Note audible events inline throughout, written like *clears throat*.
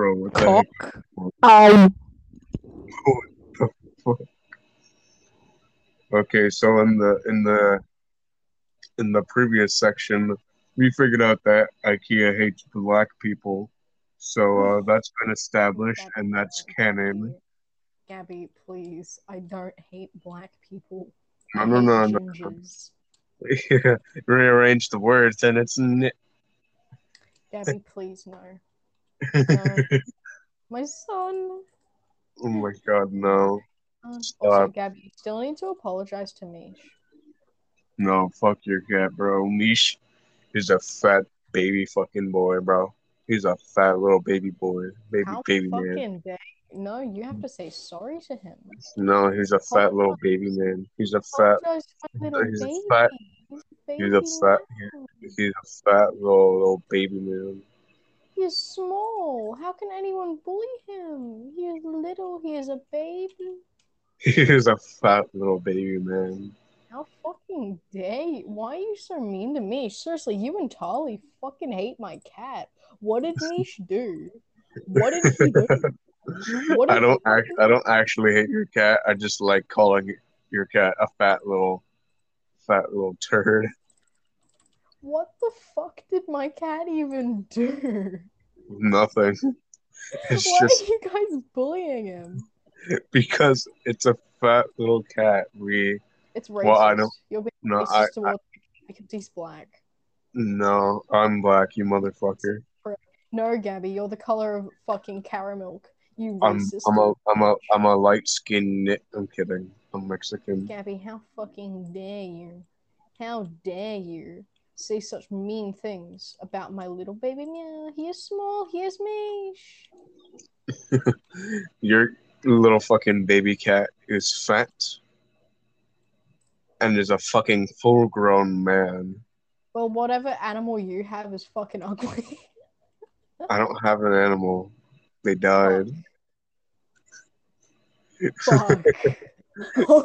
Bro, what the heck? Cock. Um. Okay, so in the in the in the previous section, we figured out that IKEA hates black people. So uh, that's been established, and that's canon. Gabby, please. I don't hate black people. No, I no, no, no. gingers. *laughs* Yeah, rearrange the words, and it's n- Gabby, please no. *laughs* My son. oh my god, no, Uh, also. Gabby, you still need to apologize to me. no, fuck your cat, bro. Mish is a fat baby fucking boy, bro. He's a fat little baby boy, baby How baby man. dare No, you have to say sorry to him. No, he's a fat little baby man. He's a fat. Apologize to my little he's a fat- He's a He's a baby fat. He's a fat little little baby man. He is small. How can anyone bully him? He is little. He is a baby. *laughs* He is a fat little baby man. How fucking dare you? Why are you so mean to me? Seriously, you and Tali fucking hate my cat. What did Nish do? What did he do? *laughs* What I don't act. I don't actually hate your cat. I just like calling your cat a fat little, fat little turd. What the fuck did my cat even do? Nothing. *laughs* It's Why just are you guys bullying him? because it's a fat little cat. We It's racist. Well, I don't- You're being no, racist I- towards because he's black. no. I'm black, you motherfucker. No, Gabby, you're the color of fucking caramel. You I'm racist. I'm a I'm a I'm a light skinned. I'm kidding. I'm Mexican. Gabby, how fucking dare you? How dare you say such mean things about my little baby meow? He is small, he is Mish. *laughs* Your little fucking baby cat is fat and is a fucking full grown man. Well, whatever animal you have is fucking ugly. I don't have an animal. They died. Fuck. *laughs*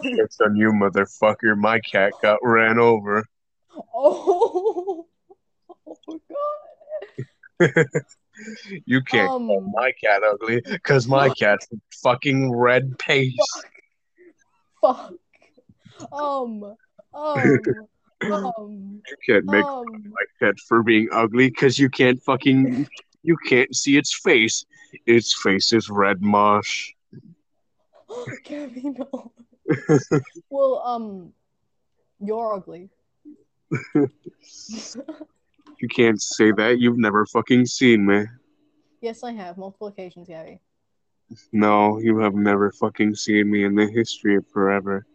It's on you, motherfucker. My cat got ran over. Oh, *laughs* oh god. You can't Um, call my cat ugly because my cat's fucking red paste. Fuck. Um. Um. *laughs* Um. You can't make um. my cat for being ugly because you can't fucking you can't see its face. Its face is red mosh. Gabby, no. well, um, you're ugly. *laughs* You can't say that. You've never fucking seen me. yes, I have multiple occasions, Gabby. No, you have never fucking seen me in the history of forever.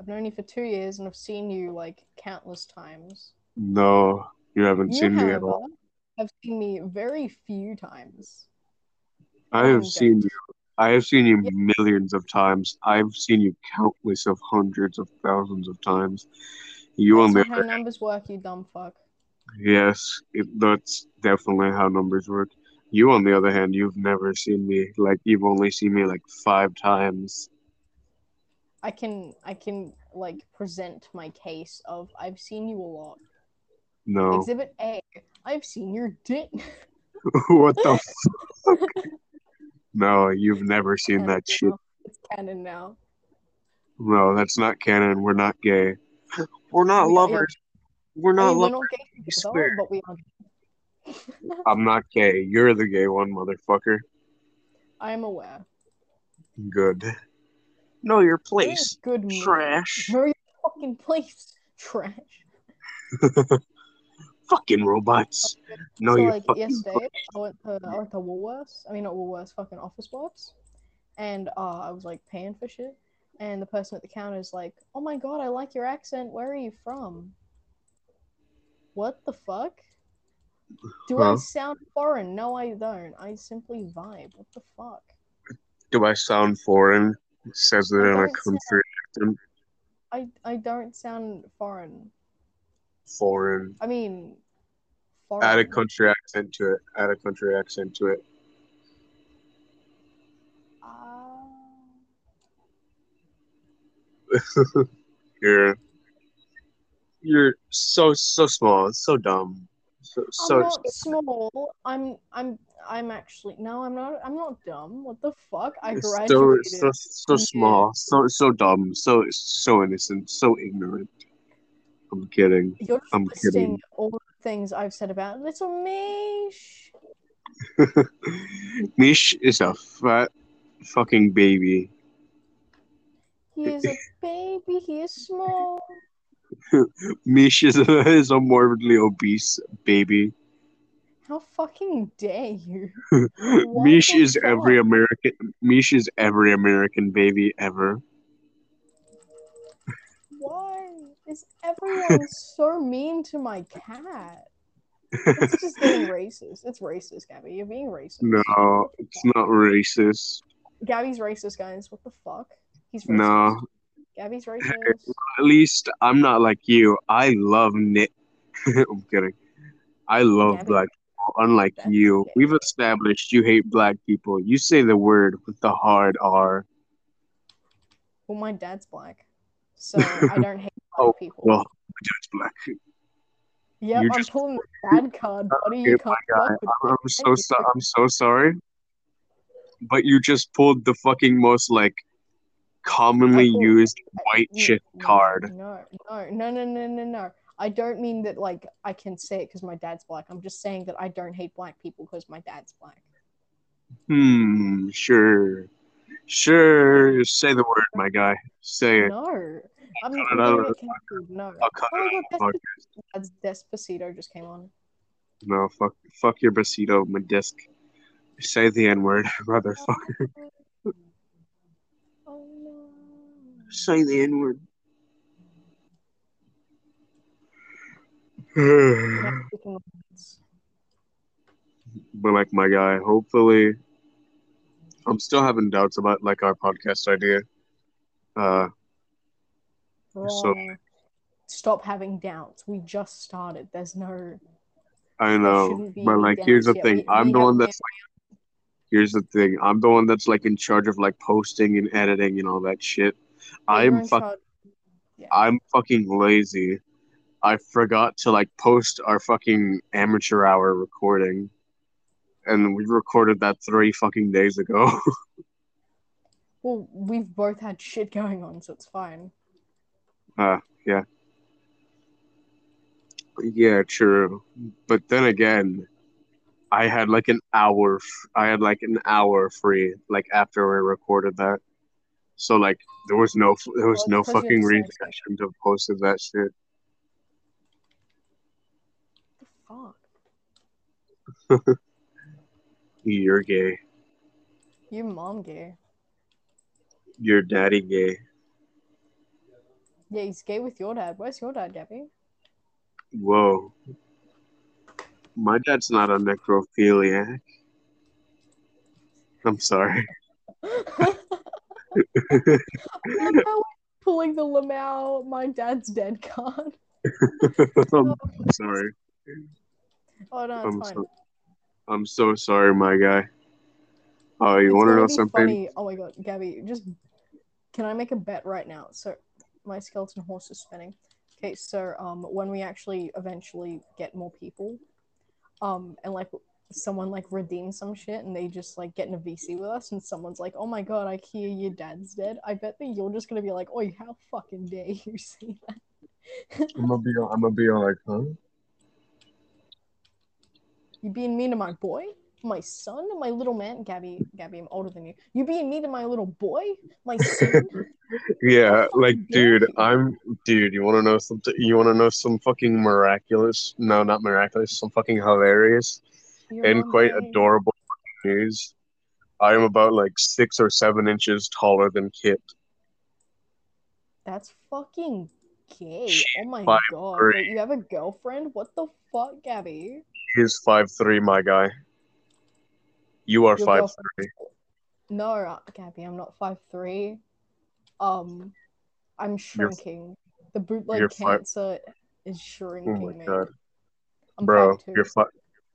I've known you for two years and I've seen you like countless times. No, you haven't You, seen me at all. have seen me very few times. I have Okay. seen you. I have seen you Yeah. millions of times. I've seen you countless of hundreds of thousands of times. You That's on the how numbers work, you dumb fuck. Yes, it, that's definitely how numbers work. You, on the other hand, you've never seen me. Like, you've only seen me like five times. I can, I can like present my case of I've seen you a lot. No. Exhibit A, I've seen your dick. *laughs* what the *laughs* fuck? No, you've never seen Canon that shit. It's canon now. No, that's not canon. We're not gay. We're not We lovers. We're I not mean, we're lovers. not gay I together, swear. but we are. *laughs* I'm not gay. You're the gay one, motherfucker. I am aware. Good. Know your Yeah, place. Good move. Trash. Know your fucking place. Trash. *laughs* Fucking robots. Know so your like fucking yesterday, I went to I went to Woolworths. I mean not Woolworths, fucking Office Works, and uh, I was like paying for shit, and the person at the counter is like, "Oh my god, I like your accent. Where are you from?" What the fuck? Do I sound foreign? No, I don't. I simply vibe. What the fuck? Do I sound foreign? Says it in a country accent. I I don't sound foreign. Foreign. I mean, foreign. Add a country accent to it. Add a country accent to it. *laughs* you're you're so so small, so dumb, So, I'm so, not small. I'm I'm I'm actually no. I'm not. I'm not dumb. What the fuck? I so, graduated. so, so Yeah. small, so so dumb, so so innocent, so ignorant. I'm kidding. You're I'm kidding. all the things I've said about little Mish. *laughs* Mish is a fat fucking baby. He is a baby. He is small. *laughs* Mish is a, is a morbidly obese baby. How fucking dare you? *laughs* Mish is every? American. Mish is every American baby ever. Why is everyone so *laughs* mean to my cat? It's just being racist. It's racist, Gabby. You're being racist. No, it's not racist. Gabby's racist, guys. What the fuck? He's racist. No, Gabby's racist. at least I'm not like you. I love Nick. *laughs* I'm kidding. I love Gabby, black people, unlike that's you. We've established you hate black people. You say the word with the hard R. Well, my dad's black, so I don't hate *laughs* black Oh, people. Well, it's black. yep, you I'm just- pulling the dad card, oh, buddy. You can't my guy, fuck with I'm, me. I'm so so I'm so sorry, but you just pulled the fucking most like commonly used white chick card. No, no, no, no, no, no, no. I don't mean that like I can say it because my dad's black. I'm just saying that I don't hate black people because my dad's black. Hmm. Sure. Sure. Say the word, my guy. Say it. No, I'm, cut I'm it out gonna of get cancelled. No. I'll cut Oh it out of the podcast. Despacito just came on. No, fuck, fuck your besito, my disc. Say the N word, *laughs* motherfucker. Oh no. Say the N word. *sighs* But like my guy, hopefully, I'm still having doubts about like our podcast idea. Uh, So- Stop having doubts. We just started. There's no. I know, shouldn't be but like, here's the yet. thing. We- I'm we the one that's like, here's the thing. I'm the one that's like in charge of like posting and editing and all that shit. I'm fuck. Yeah. I'm fucking lazy. I forgot to like post our fucking amateur hour recording. And we recorded that three fucking days ago. *laughs* Well, we've both had shit going on, so it's fine. uh, yeah. Yeah, true. But then again, I had like an hour. f- I had like an hour free, like after we recorded that. So like, there was no, there was no it's 'cause you fucking reason I shouldn't have posted that shit. What the fuck? *laughs* You're gay. Your mom gay. Your daddy gay. Yeah, he's gay with your dad. Where's your dad, Gabby? Whoa. My dad's not a necrophiliac. I'm sorry. *laughs* *laughs* Pulling the Lamau, my dad's dead card. *laughs* I'm *laughs* sorry. Oh no, it's I'm fine. so, I'm so sorry, my guy. Oh, you want to know something? Funny. Oh my god, Gabby, just can I make a bet right now? So my skeleton horse is spinning. Okay, so um, when we actually eventually get more people, um, and like someone like redeems some shit and they just like get in a VC with us, and someone's like, "Oh my god, I hear your dad's dead." I bet that you're just gonna be like, "Oh, how fucking dare you say that?" I'm gonna be, I'm gonna be on like, huh? You being mean to my boy, my son, my little man, Gabby. Gabby, I'm older than you. You being mean to my little boy, my son. *laughs* Yeah, like, dude, you. I'm, dude. You want to know something? You want to know some fucking miraculous? No, not miraculous. Some fucking hilarious Your and quite adorable news. I am about like six or seven inches taller than Kit. That's fucking gay. She's Oh my five god. Wait, you have a girlfriend? What the fuck, Gabby? He's five three, my guy. You are Your five three. No, uh, Gabby, I'm not five three. Um, I'm shrinking. The bootleg you're cancer is Oh shrinking my me. god, I'm bro, 5'2". you're five.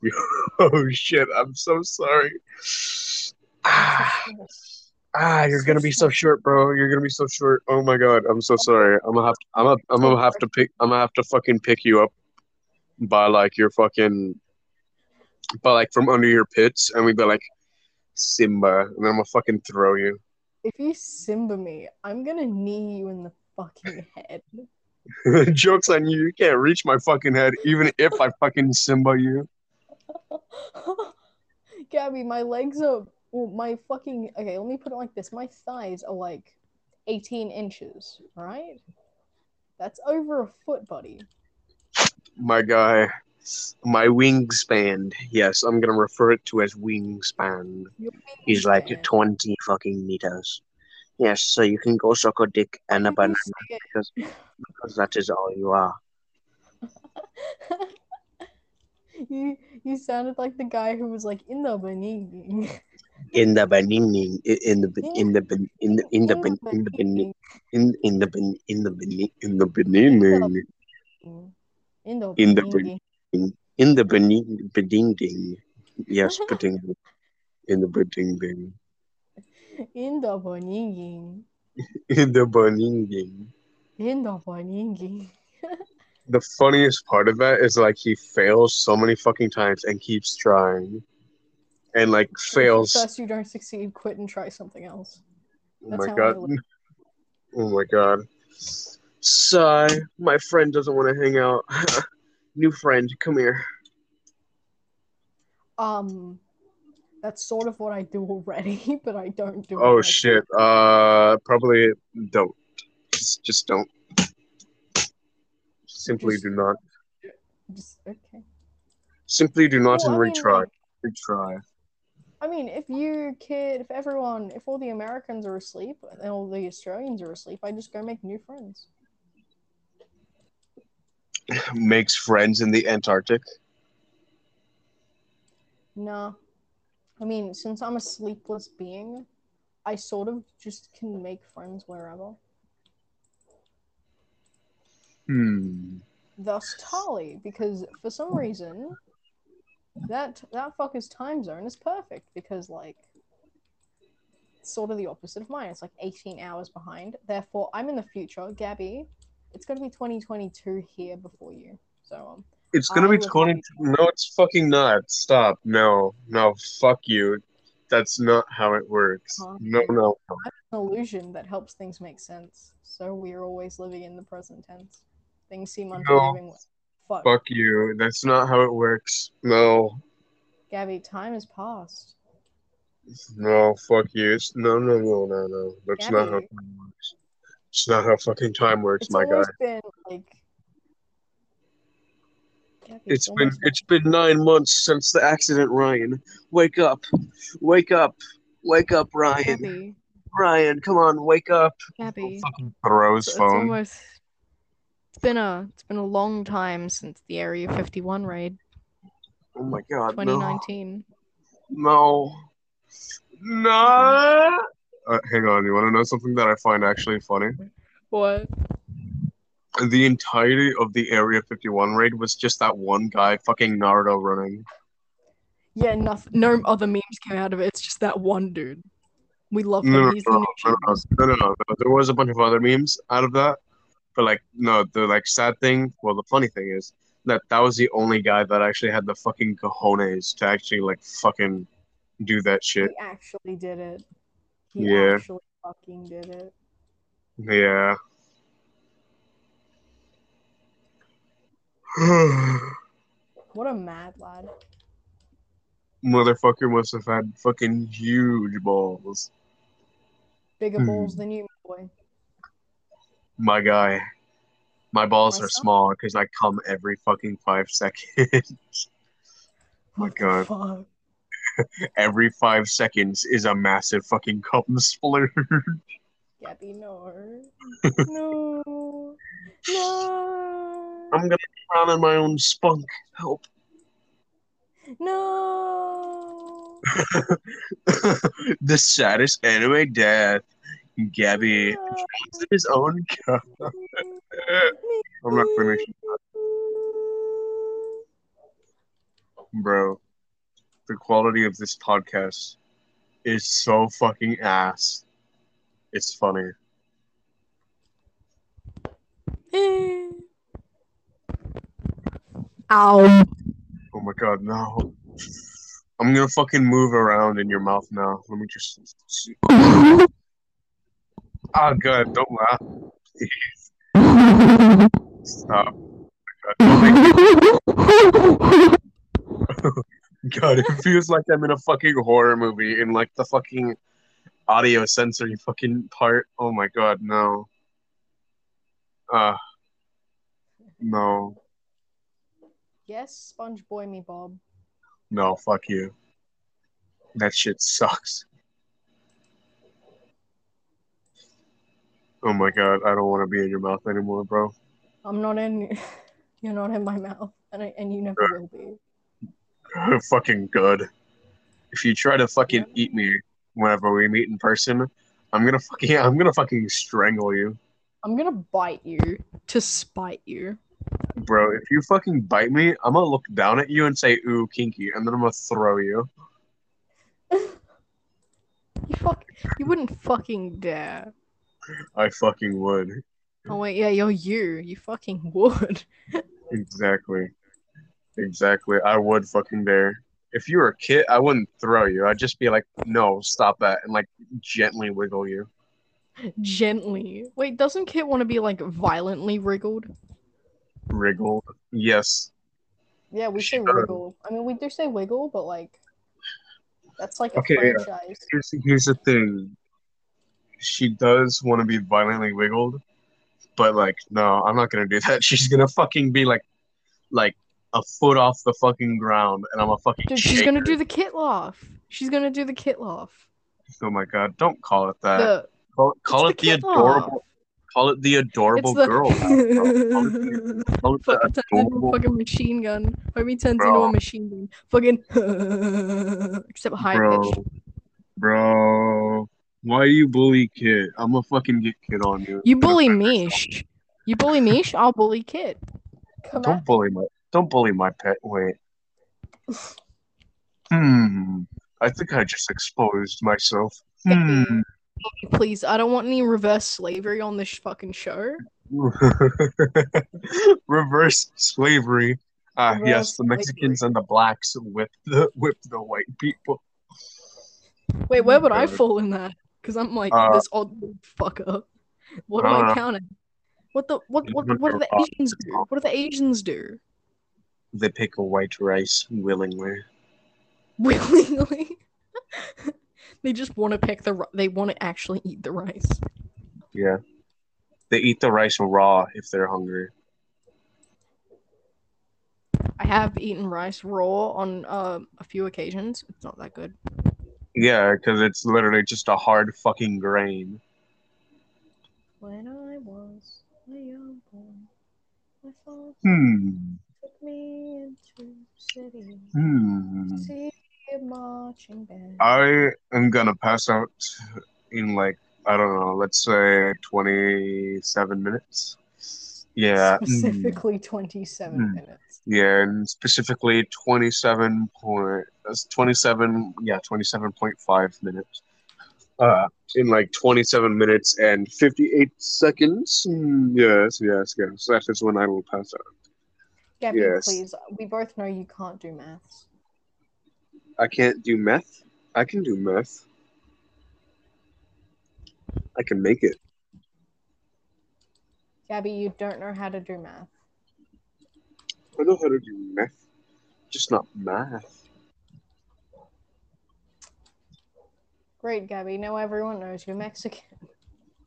*laughs* Oh shit! I'm so sorry. Ah, ah, you're gonna be so short. short, bro. You're gonna be so short. Oh my god, I'm so sorry. I'm gonna have. to, I'm gonna. I'm gonna have to pick. I'm gonna have to fucking pick you up. by like your fucking, by like from under your pits, and we'd be like, Simba, and then I'm gonna fucking throw you. If you Simba me, I'm gonna knee you in the fucking head. *laughs* Jokes on you. You can't reach my fucking head, even if I fucking Simba you. *laughs* Gabby, my legs are well, my fucking okay. Let me put it like this: my thighs are like 18 inches, right? That's over a foot, buddy. My guy, my wingspan. Yes, I'm gonna refer it to as wingspan. Your Is like 20 fucking meters. Yes, so you can go suck a dick and a banana because, because that is all you are. *laughs* you you sounded like the guy who was like in the beginning. In the beginning, in the in the in the in the in the beginning, *laughs* in in the in the be- *laughs* in the beginning, In the In the beginning. in the beginning, beginning. Yes, beginning. In the beginning. In the beginning. In the beginning. In the beginning. The funniest part of that is like he fails so many fucking times and keeps trying, and like fails. First, you don't succeed, quit and try something else. Oh my god. *laughs* Oh my god. Sigh. My friend doesn't want to hang out. *laughs* New friend, come here. Um, that's sort of what I do already, *laughs* but I don't do it. Oh shit. Uh, probably don't. Just, just don't. Simply Just- do not. Just okay. Simply do not Well, and I mean, retry. like, Retry. I mean, if you kid, if everyone, if all the Americans are asleep and all the Australians are asleep, I just go make new friends. *laughs* Makes friends in the Antarctic. No, I mean, since I'm a sleepless being, I sort of just can make friends wherever. Hmm. Thus Tali, because for some reason, that that fucker's time zone is perfect because like it's sort of the opposite of mine. It's like 18 hours behind. Therefore, I'm in the future. Gabby, it's gonna be 2022 here before you. So um, It's gonna I be was 20. No, it's fucking not. Stop. No, no, fuck you. That's not how it works. Huh? No, no, no. an illusion that helps things make sense. So we're always living in the present tense. Things seem unforgiving. Fuck. Fuck you. That's not how it works. No, Gabby, time has passed. no, fuck you. It's, no, no, no, no, no. That's not how time works. It's not how fucking time works, It's my guy. been like. Gabby, It's been it's been nine months since the accident, Ryan. Wake up, wake up, wake up, Ryan. Gabby, Ryan, come on, wake up. Gabby. Fucking throws It's, it's phone. almost. It's been a. It's been a long time since the Area 51 raid, Oh my god, 2019. no, no. Uh, hang on, you want to know something that I find actually funny? What? The entirety of the Area 51 raid was just that one guy, fucking Naruto, running. Yeah, nothing. No other memes came out of it. It's just that one dude. We love him. No, no, no, no, no, no, no, no, no. There was a bunch of other memes out of that, but like, no, the like sad thing. Well, the funny thing is that that was the only guy that actually had the fucking cojones to actually like fucking do that shit. He actually did it. He Yeah. actually fucking did it. Yeah. *sighs* What a mad lad. Motherfucker must have had fucking huge balls. Bigger Hmm. balls than you, boy. My guy. My balls are small because I come every fucking five seconds. *laughs* my God. fuck? *laughs* every five seconds is a massive fucking cum splurge. *laughs* Gabby, no. no. No. I'm gonna drown in my own spunk. Help. No. the saddest anime death. Gabby *laughs* his own cum. *laughs* I'm not finishing, bro. The quality of this podcast is so fucking ass. It's funny. *laughs* Ow. Oh my god, no. I'm gonna fucking move around in your mouth now. Let me just. Oh god, don't laugh. Please. Stop. God, it feels like I'm in a fucking horror movie in like the fucking audio sensory fucking part. Oh my god, no. Uh no. Yes, Sponge Boy me, Bob. No, fuck you. That shit sucks. Oh my god, I don't want to be in your mouth anymore, bro. I'm not in. *laughs* You're not in my mouth, and I, and you never will be. *laughs* fucking good. If you try to fucking Yeah. eat me whenever we meet in person, I'm gonna fucking *laughs* I'm gonna fucking strangle you, I'm gonna bite you to spite you. bro. If you fucking bite me, I'm gonna look down at you and say "ooh, kinky," and then I'm gonna throw you. You fuck. You wouldn't fucking dare. I fucking would. Oh wait, yeah, you're you. You fucking would. *laughs* Exactly. Exactly. I would fucking dare. If you were a kid, I wouldn't throw you. I'd just be like, no, stop that, and like gently wiggle you. Gently. Wait, doesn't Kit want to be like violently wriggled? Wriggle. Yes. Yeah, we She say does. wriggle. I mean, we do say wiggle, but like, that's like a Okay, yeah. franchise. Here's here's the thing. She does want to be violently wiggled, but like, no, I'm not gonna do that. *laughs* She's gonna fucking be like, like a foot off the fucking ground, and I'm a fucking. Dude, she's gonna do the Kitloff. She's gonna do the Kitloff. Oh my god! Don't call it that. The call call it the Kit adorable. Call it the adorable the girl. Call it *laughs* the, call it the fucking into a adorable. fucking machine gun. Homie turns Bro. into a machine gun. Fucking *laughs* except high Bro, pitch. bro, why do you bully Kit? I'm gonna fucking get Kit on you. You bully Mish. You bully Mish, I'll bully Kit. Come Don't bully my don't bully my pet. Wait. *laughs* Hmm. I think I just exposed myself. Hmm. please. I don't want any reverse slavery on this fucking show. *laughs* Reverse slavery. Ah, Reverse yes, the Mexicans and the blacks whip the whip the white people. Wait, where would I fall in that? Because I'm like Uh, this odd fucker. What I am don't I counting? What the what what what do the. Asians do? What do the Asians do? They pick a white rice willingly. *laughs* Willingly. *laughs* they just want to pick the. They want to actually eat the rice. Yeah. They eat the rice raw if they're hungry. I have eaten rice raw on uh, a few occasions. It's not that good. Yeah, because it's literally just a hard fucking grain. When I was a young boy, my father Hmm. took me into city Hmm. to see a marching band. I am gonna pass out in like I don't know, let's say twenty-seven minutes. Yeah. mm, Specifically, 27 Hmm. minutes. Yeah, and specifically twenty-seven point, that's twenty-seven. Yeah, twenty-seven point five minutes. Uh, in like twenty-seven minutes and fifty-eight seconds. Hmm, yes, yes, yes. That is when I will pass out. Gabby, Yes. please. We both know you can't do maths. I can't do meth. I can do meth. I can make it. Gabby, you don't know how to do math. I know how to do math, just not math. Great, Gabby. Now everyone knows you're Mexican.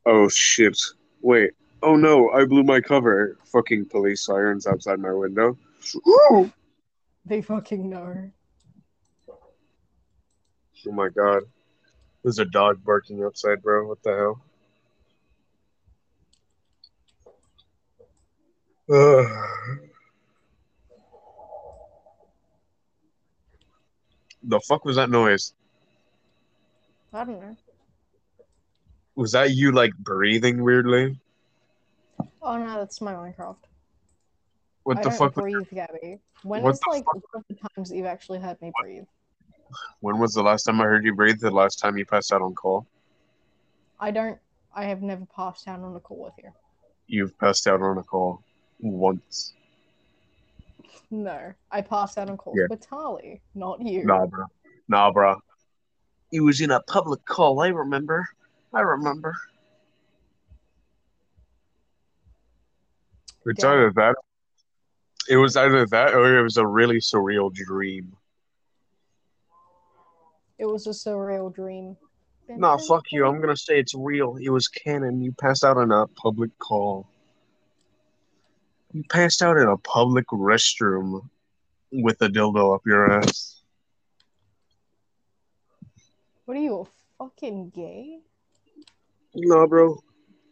Oh shit! Wait. Oh no! I blew my cover. Fucking police sirens outside my window. Woo! They fucking know. Oh my god. There's a dog barking outside, bro. What the hell? Ugh. *sighs* *sighs* the fuck was that noise? I don't know. Was that you like breathing weirdly? Oh no, that's my Minecraft. What I the fuck? breathe, Gabby. When What the like fuck? one of the times that you've actually heard me breathe? When was the last time I heard you breathe? The last time you passed out on call? I don't. I have never passed out on a call with you. You've passed out on a call once. No, I passed out on calls Yeah. with Tali, not you. Nah, bro. Nah, bro. He was in a public call. I remember. I remember. It's Yeah. either that. It was either that or it was a really surreal dream. It was a surreal dream. Nah, fuck you. I'm gonna say it's real. It was canon. You passed out on a Public call. You passed out in a public restroom with a dildo up your ass. What are you, a fucking gay? Nah, bro.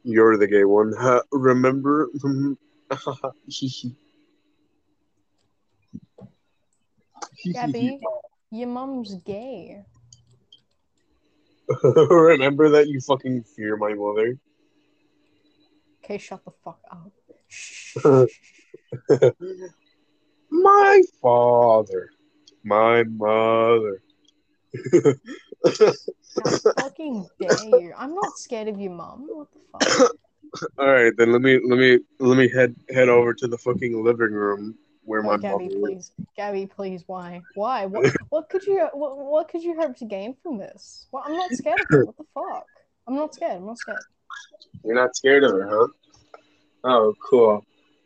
You're the gay one. Huh, remember? Gabby, *laughs* your mom's gay. remember that you fucking fear my mother. Okay, shut the fuck up. *laughs* My father. My mother. Fucking dare you? I'm not scared of your mom. What the fuck? *coughs* All right, then let me let me let me head head over to the fucking living room where my Oh, Gabby, please. Gabby, please. Why? Why? What? What could you? What, what could you hope to gain from this? Well, I'm not scared of her. What the fuck? I'm not scared. I'm not scared. You're not scared of her, huh? Oh, cool.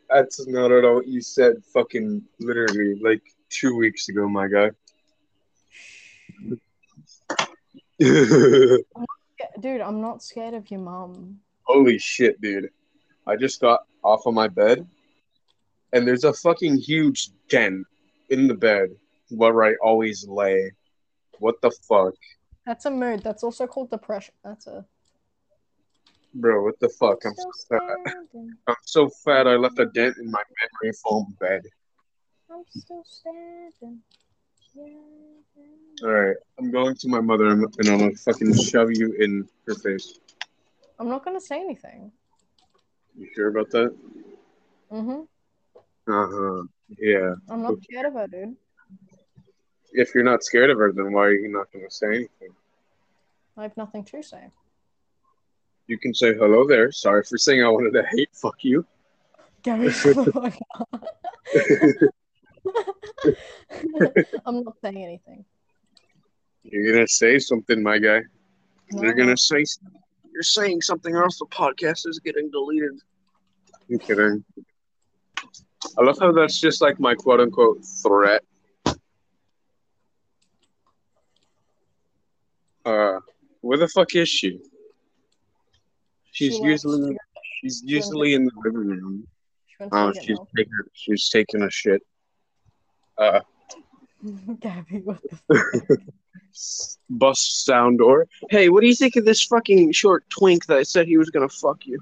That's not at all what you said. Fucking literally like two weeks ago, my guy. *laughs* Dude, I'm not scared of your mom. Holy shit, dude. I just got off of my bed and there's a fucking huge dent in the bed where I always lay. What the fuck? That's a mood. That's also called depression. That's a. Bro, what the fuck? I'm Still so fat. I'm so fat I left a dent in my memory foam bed. I'm still standing. Yeah. Alright, I'm going to my mother and and I'm gonna fucking shove you in her face. I'm not gonna say anything. You sure about that? Mm Mhm. Uh huh. Yeah. I'm not scared of her, dude. If you're not scared of her, then why are you not gonna say anything? I have nothing to say. You can say hello there. Sorry for saying I wanted to hate fuck you. Gary, shut the fuck. I'm not saying anything. You're gonna say something, my guy. No, You're gonna say you're saying something, or else the podcast is getting deleted. I'm kidding. I love how that's just like my quote unquote threat. Uh, where the fuck is she? She's She usually she's usually in the living room. She Oh, she's milk. taking she's taking a shit. Uh, *laughs* Gabby, what the fuck? *laughs* bus sound door. Hey, what do you think of this fucking short twink that I said he was gonna fuck you?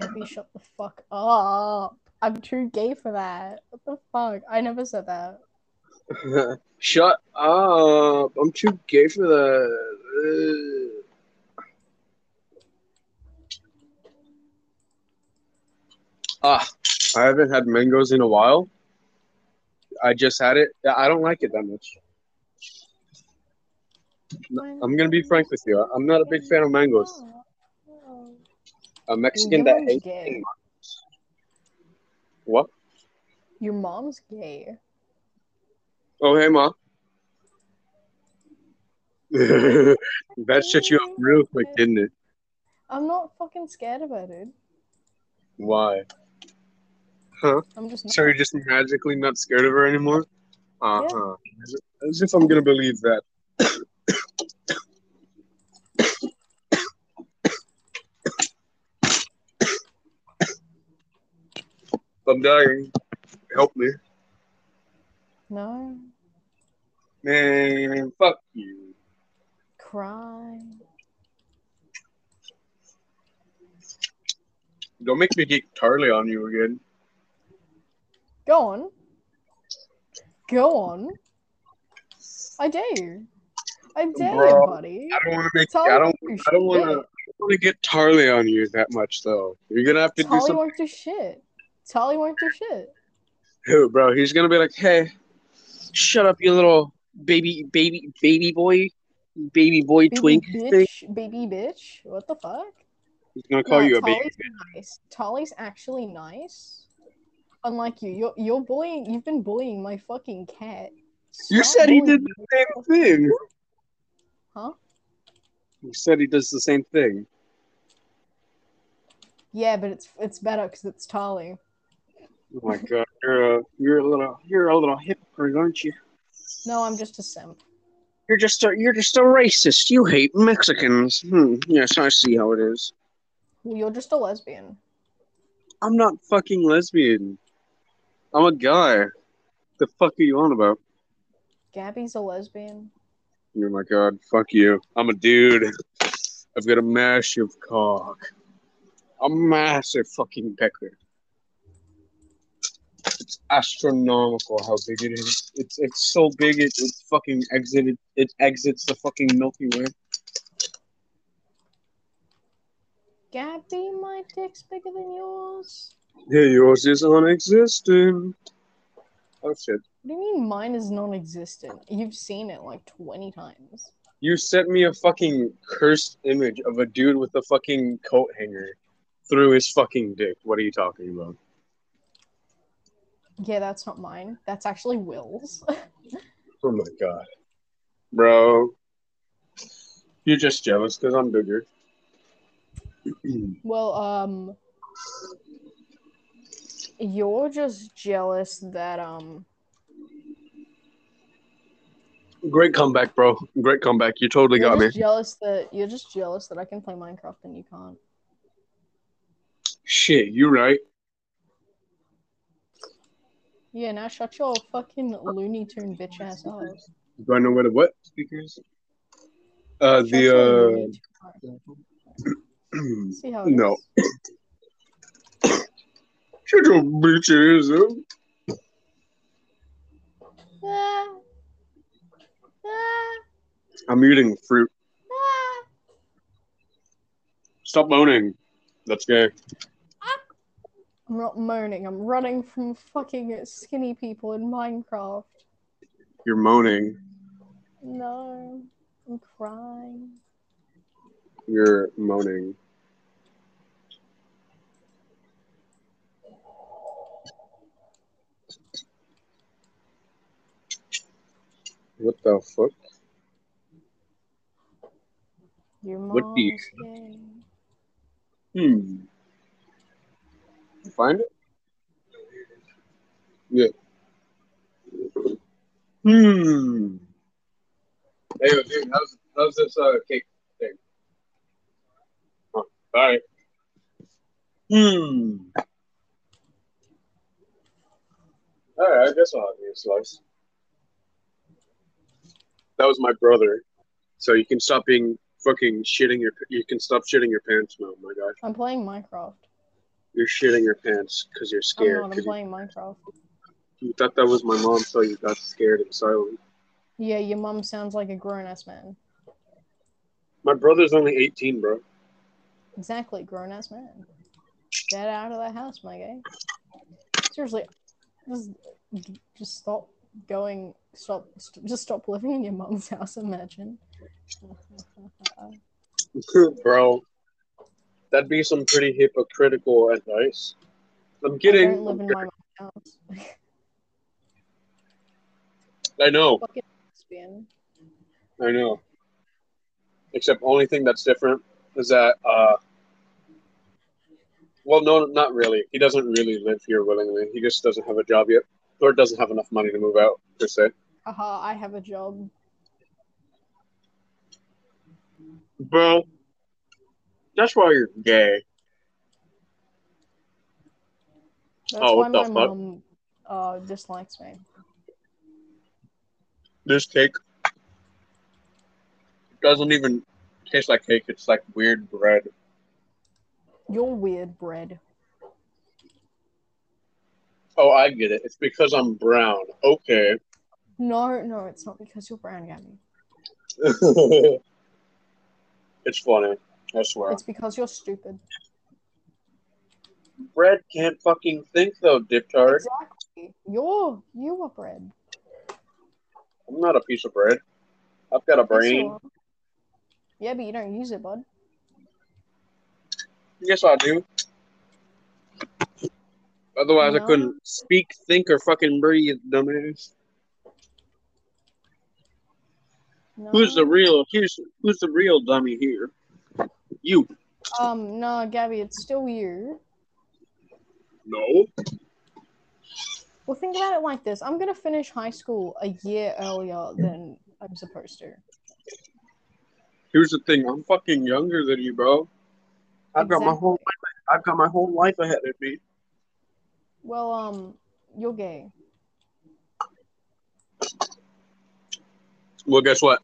Gabby, shut the fuck up. I'm too gay for that. What the fuck? I never said that. *laughs* Shut up! I'm too gay for that. Ah, I haven't had mangoes in a while. I just had it. I don't like it that much. I'm gonna be frank with you. I'm not a big fan of mangoes. A Mexican that hates gay. what? Your mom's gay. Oh, hey, ma. *laughs* that shut you up real quick, didn't it? I'm not fucking scared about it. dude. Why? I'm just not. So you're just magically not scared of her anymore? Uh huh. As if I'm gonna believe that. I'm dying. Help me. No. Man, fuck you. Cry. Don't make me get Tali on you again. Go on. Go on. I dare you. I dare you, buddy. I don't want to make. I don't. I don't want to get Tali on you that much, though. You're gonna have to do Tali something. won't do shit. Tali won't do shit. Who, bro? He's gonna be like, "Hey, shut up, you little baby, baby, baby boy, baby boy Baby twink." thing." bitch, baby bitch. What the fuck? He's gonna call Nah, you a baby. Nice. Tali's actually nice. Unlike you, you're you're bullying. You've been bullying my fucking cat. You Stop said he did the same thing. Huh? You said he does the same thing. Yeah, but it's it's better because it's Tali. Oh my god, you're a you're a little you're a little hypocrite, aren't you? No, I'm just a simp. You're just a you're just a racist. You hate Mexicans. Hmm. Yes, I see how it is. Well, you're just a lesbian. I'm not fucking lesbian. I'm a guy. The fuck are you on about? Gabby's a lesbian. Oh my god, fuck you. I'm a dude. I've got a massive cock. A massive fucking pecker. It's astronomical how big it is. It's it's so big it, it fucking exited it exits the fucking Milky Way. Gabby, my dick's bigger than yours. Yeah, yours is non-existent. Oh shit. What do you mean mine is non-existent? You've seen it like twenty times. You sent me a fucking cursed image of a dude with a fucking coat hanger through his fucking dick. What are you talking about? Yeah, that's not mine. That's actually Will's. *laughs* Oh my god. Bro. You're just jealous because I'm bigger. *clears throat* well, um, you're just jealous that um. Great comeback, bro. Great comeback. You totally You're got me. jealous that you're just jealous that I can play Minecraft and you can't. Shit, you're right. Yeah, now shut your fucking Looney Tune bitch ass up. Do I know where the what speakers? Uh, Shut the uh. *clears throat* See how No. is? *clears throat* Shut your bitch ass up. I'm eating fruit. Stop moaning. That's gay. I'm not moaning. I'm running from fucking skinny people in Minecraft. You're moaning. No, I'm crying. You're moaning. What the fuck? Your What mom do you-. Hmm. You Find it? Yeah. Hmm. Hey, dude, how's how's this uh cake thing? Huh. All right. Hmm. All right, I guess I'll have you a slice. That was my brother, so you can stop being fucking shitting your. You can stop shitting your pants now. My God. I'm playing Minecraft. You're shitting your pants because you're I'm scared. not. I'm 'cause you, playing Minecraft. you thought that was my mom, so you got scared and silent. Yeah, your mom sounds like a grown ass man. My brother's only 18, bro. Exactly, grown ass man. Get out of the house, my guy. Seriously, just just stop going. Stop. St- just stop living in your mom's house. Imagine. bro, that'd be some pretty hypocritical advice. I'm I kidding. don't live in my house. *laughs* I know. I know. Except only thing that's different is that, uh, well, no, not really. He doesn't really live here willingly. He just doesn't have a job yet, or doesn't have enough money to move out per se. Haha, I have a job. Bro, that's why you're gay. That's Oh, why what the my fuck? mum uh, dislikes me. This cake doesn't even taste like cake. It's like weird bread. You're weird, bread. Oh, I get it. It's because I'm brown. Okay. No, no, it's not because you're brown, Gabby. *laughs* it's funny. I swear. It's because you're stupid. Bread can't fucking think though, diptard. Exactly. You're you are bread. I'm not a piece of bread. I've got a brain. Yeah, but you don't use it, bud. Yes, I do. Otherwise, I couldn't speak, think, or fucking breathe, dumbass. No. Who's the real? Here's who's the real dummy here? You. Um, no, Gabby, it's still you. No. Well, think about it like this: I'm gonna finish high school a year earlier than I'm supposed to. Here's the thing. I'm fucking younger than you, bro. I've got my whole life. I've got my whole life ahead of me. Well, um, you're gay. Well, guess what?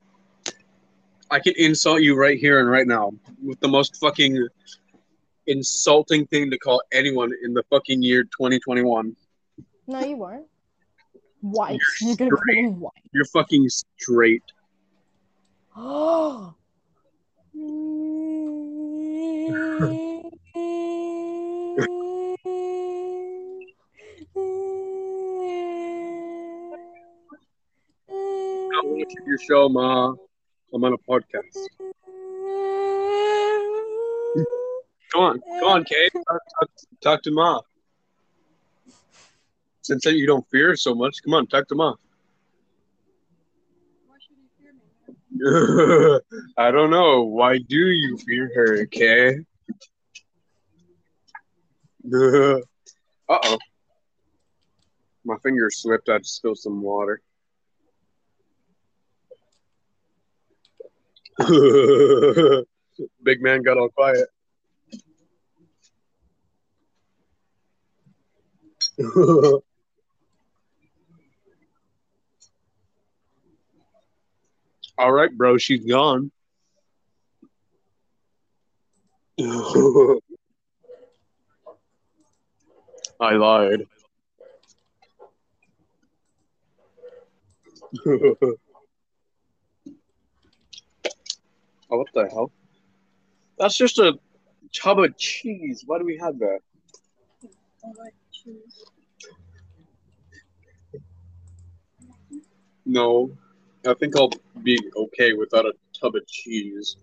I can insult you right here and right now with the most fucking insulting thing to call anyone in the fucking year 2021. No, you won't. White. You're, You're gonna call me white. You're fucking straight. Oh. *gasps* *laughs* I want to your show, Ma. I'm on a podcast. Come on, come on, Kate. Talk, talk, talk to Ma. Since you don't fear so much, come on, talk to Ma. Why should you fear me? I don't know. Why do you fear her, Kay? *laughs* uh oh. My finger slipped. I just spilled some water. *laughs* Big man got all quiet. *laughs* all right, bro. She's gone. *laughs* I lied. Oh, what the hell? That's just a tub of cheese. Why do we have that? No, I think I'll be okay without a tub of cheese.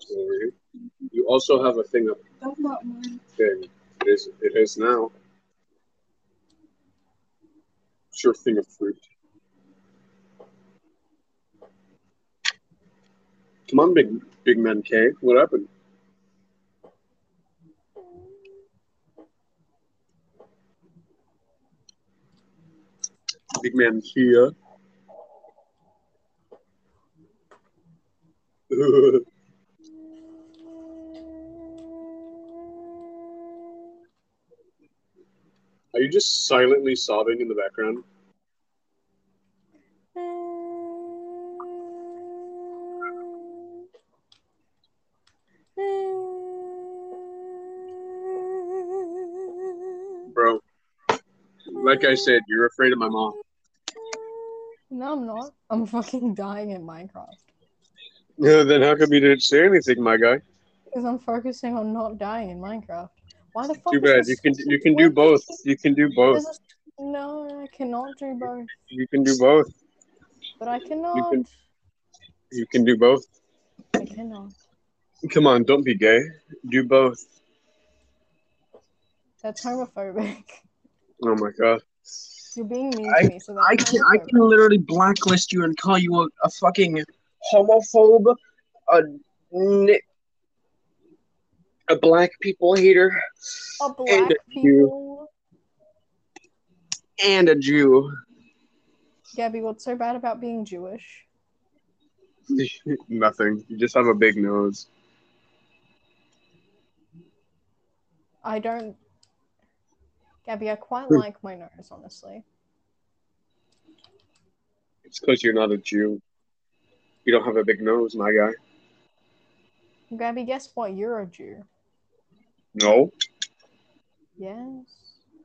Sorry. You also have a thing of That's not mine. thing. It is. It is now. Sure thing of fruit. Come on, big big man K. What happened? Big man here. *laughs* Are you just silently sobbing in the background? Like I said, you're afraid of my mom. No, I'm not. I'm fucking dying in Minecraft Yeah, then how come you didn't say anything, my guy? because I'm focusing on not dying in Minecraft. Why the fuck? Too bad. You can you can do both. You can do both. No, I cannot do both. You can do both. But I cannot. can- You can do both. I cannot. Come on, don't be gay. Do both. That's homophobic. *laughs* Oh my god. You're being mean I- to me, so that's I can I can literally blacklist you and call you a, a fucking homophobe, a a black people hater, A black and a people. and a Jew. Gabby, what's so bad about being Jewish? *laughs* Nothing. You just have a big nose. I don't. Gabby, I quite Hmm. like my nose, honestly. It's because you're not a Jew. You don't have a big nose, my guy. Gabby, guess what? You're a Jew. No. Yes.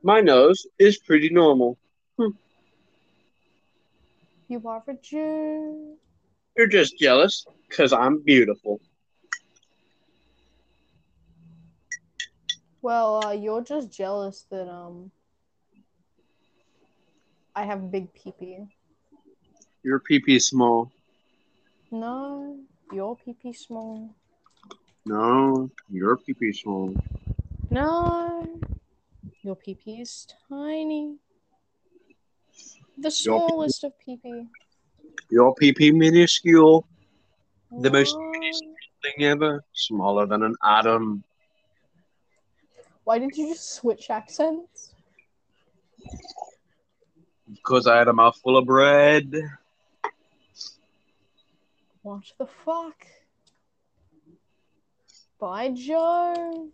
My nose is pretty normal. You are a Jew. You're just jealous because I'm beautiful. Well, uh, you're just jealous that um I have a big peepee. Your pee pee small. No, your peepee small. No, your pee small. No. Your pee is tiny. The smallest of pee. Your pee minuscule. The most Why? thing ever. Smaller than an atom. Why did you just switch accents? Because I had a mouthful of bread. What the fuck? Bye, Joe.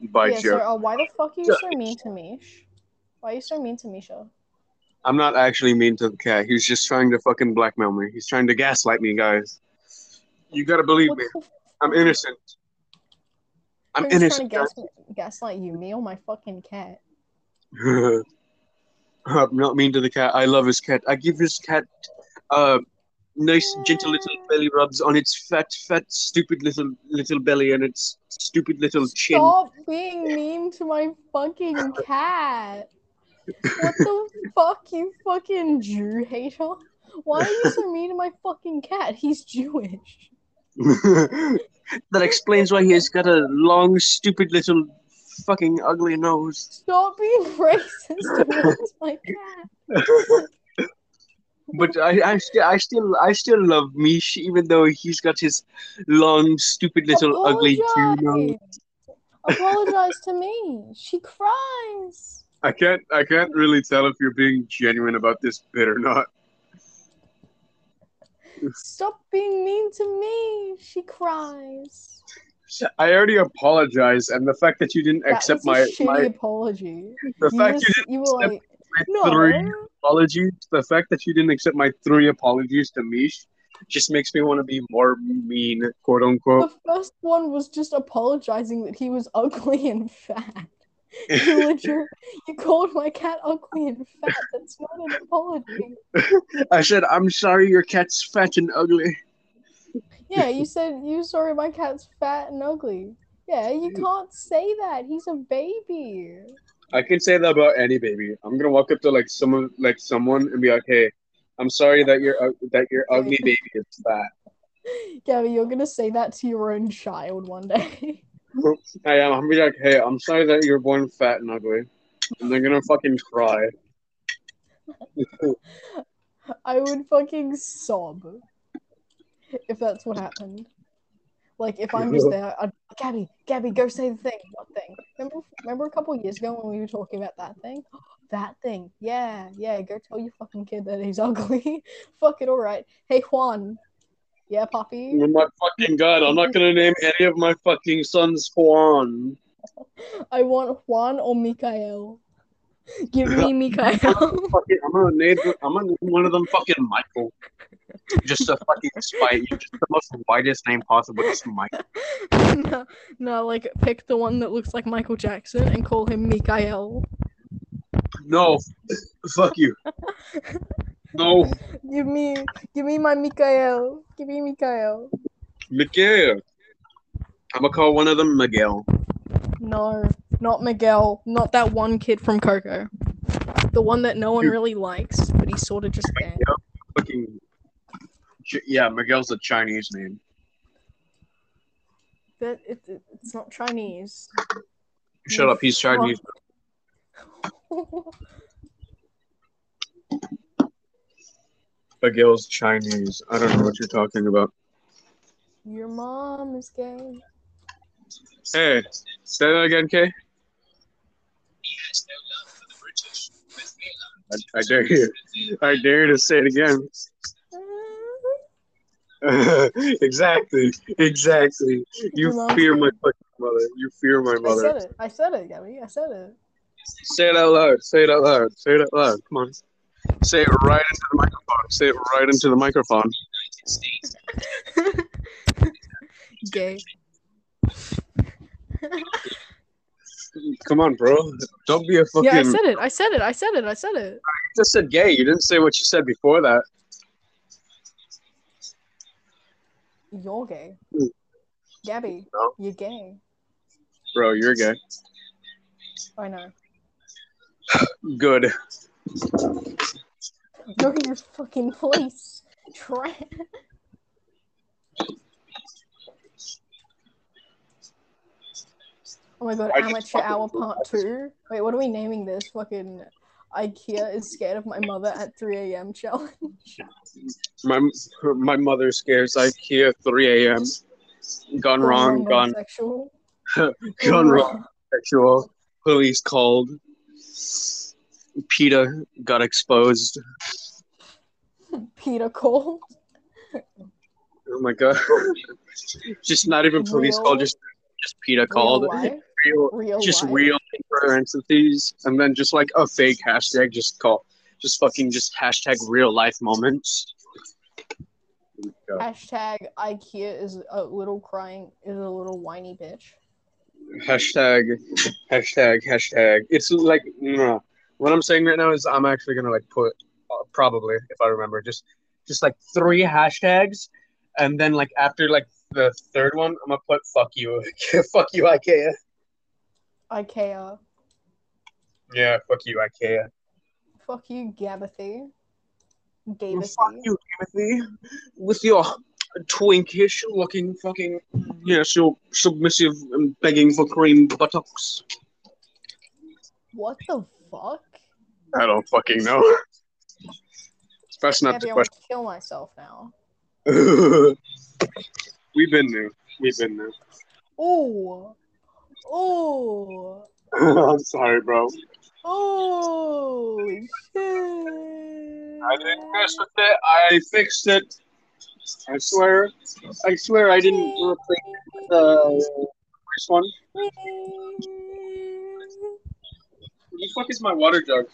Bye, yeah, Joe. so uh, why the fuck are you so mean to Mish? Why are you so mean to Misha? I'm not actually mean to the cat. He's just trying to fucking blackmail me. He's trying to gaslight me, guys. You gotta believe What me. I'm innocent. I'm innocent. trying to gas- gaslight you, me or my fucking cat? *laughs* I'm not mean to the cat. I love his cat. I give his cat uh nice gentle little belly rubs on its fat, fat, stupid little little belly and its stupid little chin. Stop being mean to my fucking cat. What the *laughs* fuck, you fucking Jew hater? Why are you so mean to my fucking cat? He's Jewish. *laughs* that explains why he's got a long, stupid little fucking ugly nose. Stop being *laughs* racist towards my cat. But I, I still, I still, I still love Mish, even though he's got his long, stupid little ugly Jew nose. Apologize. Apologize to me. She cries. I can't, I can't really tell if you're being genuine about this bit or not. Stop being mean to me. She cries. I already apologized, and the fact that you didn't That accept my, my, apology. the You, fact you you were accept like, didn't no. three apologies, the fact that you didn't accept my three apologies to Mish, just makes me want to be more mean, quote unquote. The first one was just apologizing that he was ugly and fat. You *laughs* legit, you called my cat ugly and fat. That's not an apology. I said, I'm sorry your cat's fat and ugly. Yeah, you said you sorry my cat's fat and ugly. Yeah, you can't say that. He's a baby. I can say that about any baby. I'm gonna walk up to like someone, like someone, and be like, "Hey, I'm sorry that your uh, that your ugly *laughs* baby is fat." Gabby, you're gonna say that to your own child one day. *laughs* I am. I'm gonna be like, "Hey, I'm sorry that you're born fat and ugly," and they're gonna fucking cry. *laughs* I would fucking sob if that's what happened. Like if I'm just *laughs* there, I'd Gabby, Gabby, go say the thing. What thing? Remember, remember a couple years ago when we were talking about that thing? *gasps* That thing. Yeah, yeah. Go tell your fucking kid that he's *laughs* ugly. Fuck it. All right. Hey Juan. Yeah, puppy. Oh my fucking god! I'm not gonna name any of my fucking sons Juan. *laughs* I want Juan or Mikael. Give me *laughs* Mikael. I'm gonna name. I'm gonna name one of them fucking Michael. Just to fucking spite you. Just the most whitest name possible. Just Michael. *laughs* no, no, like pick the one that looks like Michael Jackson and call him Mikael. No, fuck you. No, Give me, give me my Mikael. Give me Mikael. Miguel. I'm gonna call one of them Miguel. No, not Miguel. Not that one kid from Coco. The one that no one really likes, but he's sort of just there. Fucking. Yeah, Miguel's a Chinese name. But it, it, it's not Chinese. Shut up, he's Chinese. *laughs* Miguel's Chinese. I don't know what you're talking about. Your mom is gay. Hey, say that again, Kay. I, I dare you. I dare you to say it again. *laughs* exactly. Exactly. You fear my fucking mother. You fear my mother. I said it. I said it, Gabby. I said it. Say it out loud. Say it out loud. Say it out loud. Come on. Say it right into the microphone. Say it right into the microphone. *laughs* Gay. Come on, bro. Don't be a fucking. Yeah, I said it. I said it. I said it. I said it. You just said gay. You didn't say what you said before that. You're gay. Mm. Gabby, No. you're gay. Bro, you're gay. I know. Good. Look at your fucking voice. Try. Oh my god, amateur hour part two. Wait, what are we naming this? Fucking IKEA is scared of my mother at 3 a.m. challenge. My my mother scares IKEA 3 a.m. Gone wrong. Gone. Sexual. *laughs* gone wrong. Sexual. Police called. PETA got exposed. Peter Cole. Oh my god. just not even police Real- called, just just PETA called. Real life. Real, Real just life. real entities, and then just like a fake hashtag, just call, just fucking just hashtag real life moments. Hashtag IKEA is a little crying, is a little whiny bitch. Hashtag, hashtag, hashtag. It's like no. What I'm saying right now is I'm actually gonna like put uh, probably if I remember just just like three hashtags, and then like after like the third one, I'm gonna put fuck you, *laughs* fuck you IKEA. IKEA. Yeah, fuck you IKEA. Fuck you, Gabathy. Fuck you, Timothy, with your twinkish looking fucking yeah, so submissive and begging for cream buttocks. What the fuck? I don't fucking know. *laughs* It's best not to I want question. to kill myself now. *laughs* We've been there. We've been there. Oh. Oh. I'm sorry, bro. Oh shit. I didn't mess with it. I fixed it. I swear. I swear I didn't replace the first one. Where the fuck is my water jug?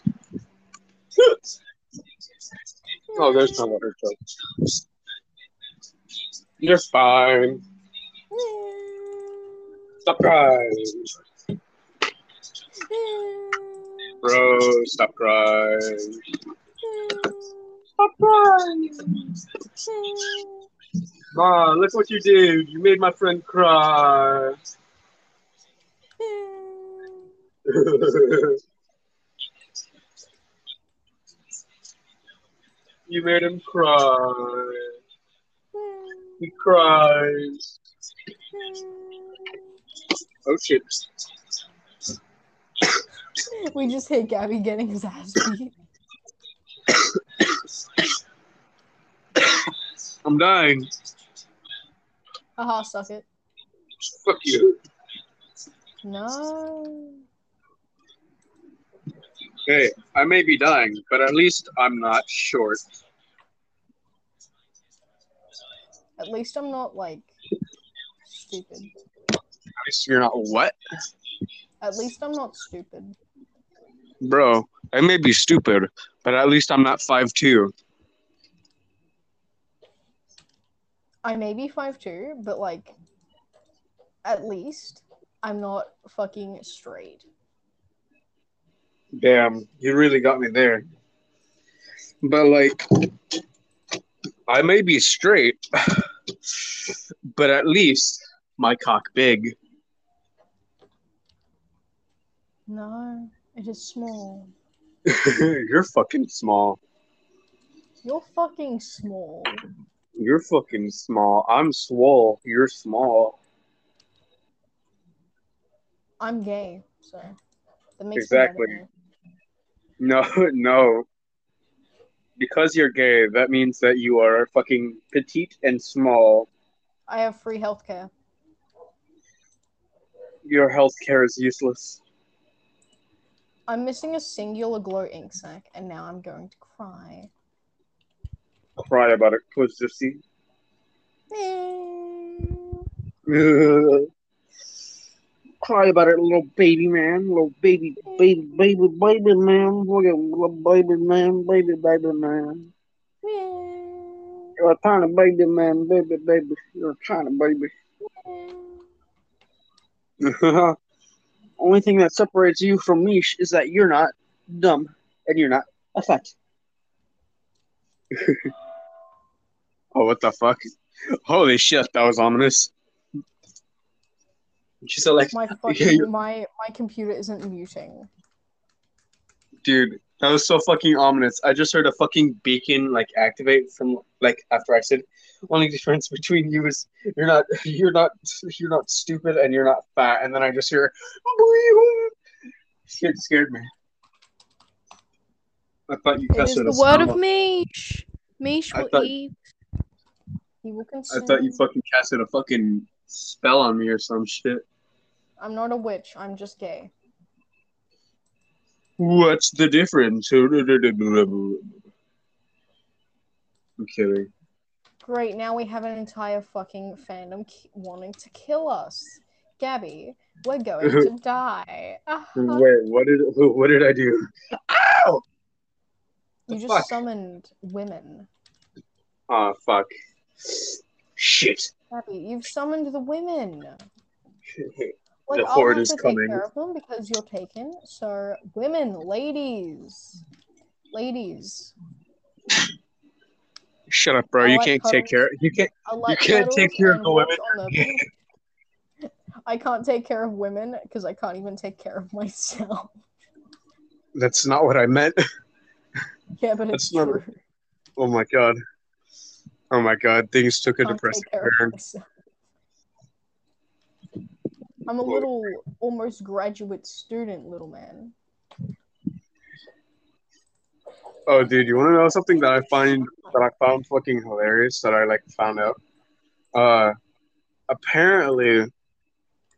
Oh, there's no water jug. You're fine. Stop crying. Bro, stop crying. Stop crying. Ma, look what you did. You made my friend cry. *laughs* you made him cry. He cries. Oh shit. We just hit Gabby getting his ass beat. I'm dying. Haha, suck it. Fuck you. No. Hey, I may be dying, but at least I'm not short. At least I'm not like stupid. At least you're not what? At least I'm not stupid. Bro, I may be stupid, but at least I'm not five 5'2. I may be five 5'2, but like, at least I'm not fucking straight. Damn, you really got me there. But like, I may be straight, *sighs* but at least my cock big. No, it is small. *laughs* You're fucking small. You're fucking small. You're fucking small. I'm swole. You're small. I'm gay, so that makes Exactly. No, *laughs* no. Because you're gay, that means that you are fucking petite and small. I have free healthcare. Your healthcare is useless. I'm missing a singular glow ink sac, and now I'm going to cry. Cry about it, pussy. *laughs* Cry about it, little baby man, little baby, baby, baby, baby man. Look at little baby man, baby, baby man. You're a tiny baby man, baby, baby. You're a tiny baby. *laughs* Only thing that separates you from me is that you're not dumb and you're not a fat. *laughs* *laughs* oh, what the fuck? Holy shit, that was ominous. She said, like, My *laughs* fucking my my computer isn't muting. dude, that was so fucking ominous. I just heard a fucking beacon like activate from like after I said only difference between you is you're not *laughs* you're not you're not stupid and you're not fat. And then I just hear, shit scared me. I thought you It is casted the a word spell. of Mish. Mish I will thought- eat. He will I thought you fucking casted a fucking spell on me or some shit. I'm not a witch. I'm just gay. What's the difference? *laughs* I'm kidding. Great. Now we have an entire fucking fandom ki- wanting to kill us. Gabby, we're going to *laughs* die. Ah, Wait, what did *laughs* what did I do? Ow! you just fuck? summoned women. Oh fuck. Shit. Gabby, you've summoned the women. Like, The horde is to coming. take care of them because you're taken. So, women, ladies, ladies. Shut up, bro. I you like can't take cuddles. care. You can't. Like can't take care of the women. the- *laughs* I can't take care of women because I can't even take care of myself. That's not what I meant. *laughs* Yeah, but That's it's not a- Oh my god. Oh my god. Things took a depressing take turn. I'm a little, almost graduate student, little man. Oh, dude, you want to know something that I find that I found fucking hilarious that I like found out? Uh, apparently,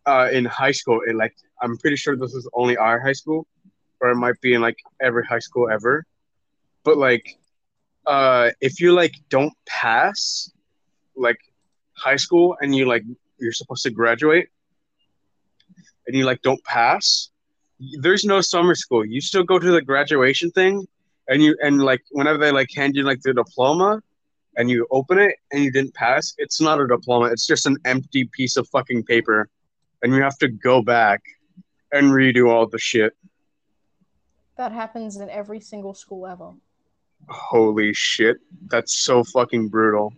uh, in high school, in like I'm pretty sure this is only our high school, or it might be in like every high school ever. But like, uh, if you like don't pass, like high school, and you like you're supposed to graduate, and you like don't pass, there's no summer school. You still go to the graduation thing and you and like whenever they like hand you like the diploma and you open it and you didn't pass it's not a diploma it's just an empty piece of fucking paper and you have to go back and redo all the shit That happens in every single school ever. holy shit that's so fucking brutal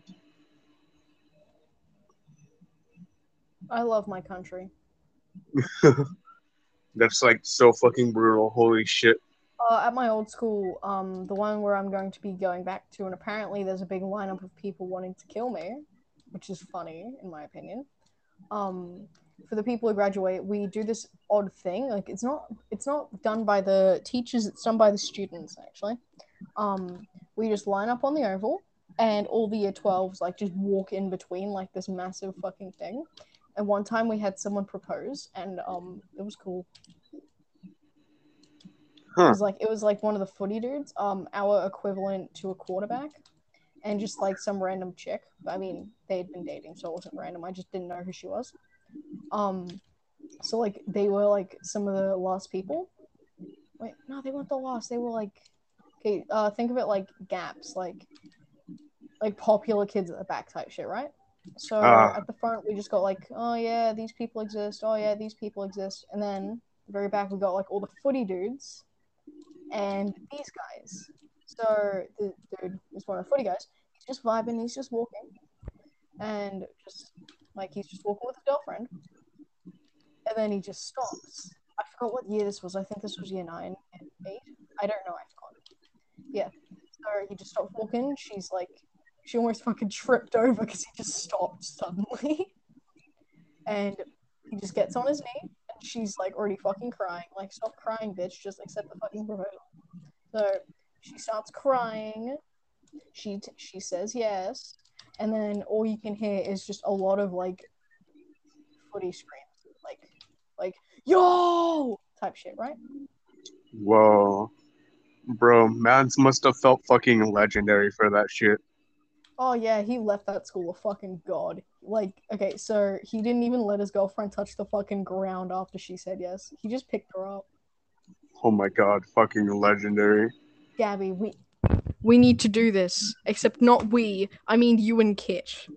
I love my country. *laughs* that's like so fucking brutal holy shit Uh, at my old school, um, the one where I'm going to be going back to, and apparently there's a big lineup of people wanting to kill me, which is funny in my opinion. Um, for the people who graduate, we do this odd thing. Like it's not it's not done by the teachers; it's done by the students actually. Um, we just line up on the oval, and all the year 12s like just walk in between like this massive fucking thing. And one time we had someone propose, and um, it was cool. It was like it was like one of the footy dudes, um, our equivalent to a quarterback, and just like some random chick. I mean, they had been dating, so it wasn't random. I just didn't know who she was. Um, so like they were like some of the last people. Wait, no, they weren't the last. They were like, okay, uh, think of it like gaps, like like popular kids at the back type shit, right? So Ah. at the front we just got like, oh yeah, these people exist. Oh yeah, these people exist, and then the very back we got like all the footy dudes and these guys. So the dude is one of the footy guys. He's just vibing. He's just walking, and just like he's just walking with his girlfriend, and then he just stops. I forgot what year this was. I think this was year nine, and eight. I don't know. I forgot. Yeah. So he just stopped walking. She's like, she almost fucking tripped over because he just stopped suddenly, *laughs* and he just gets on his knee and she's like already fucking crying. Like, stop crying, bitch. Just accept the fucking proposal. So she starts crying. She t- she says yes, and then all you can hear is just a lot of like footy screams, like like yo type shit, right? whoa bro mans must have felt fucking legendary for that shit Oh yeah, he left that school a fucking god. Like, okay, so he didn't even let his girlfriend touch the fucking ground after she said yes. He just picked her up. oh my god fucking legendary Gabby, we we need to do this. Except not we. I mean you and Kit.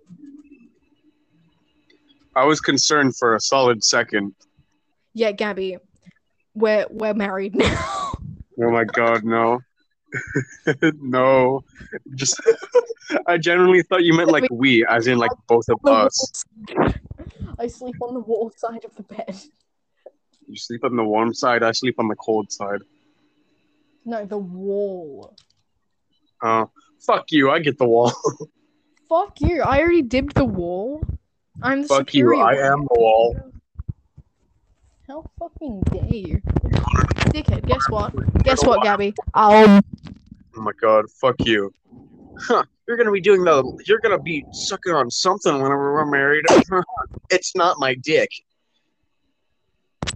i was concerned for a solid second Yeah, Gabby. We're we're married *laughs* now. Oh my god, no. No. Just I genuinely thought you meant like we, as in like both of us. I sleep on the warm side of the bed. You sleep on the warm side, I sleep on the cold side. No, the wall. Uh fuck you, I get the wall. fuck you! I already dibbed the wall. I'm the Fuck you. I am the wall. How fucking dare you, dickhead? Guess what? Guess what, Gabby? Um, Oh my god, fuck you. Huh. You're gonna be doing the you're gonna be sucking on something whenever we're married. *laughs* it's not my dick.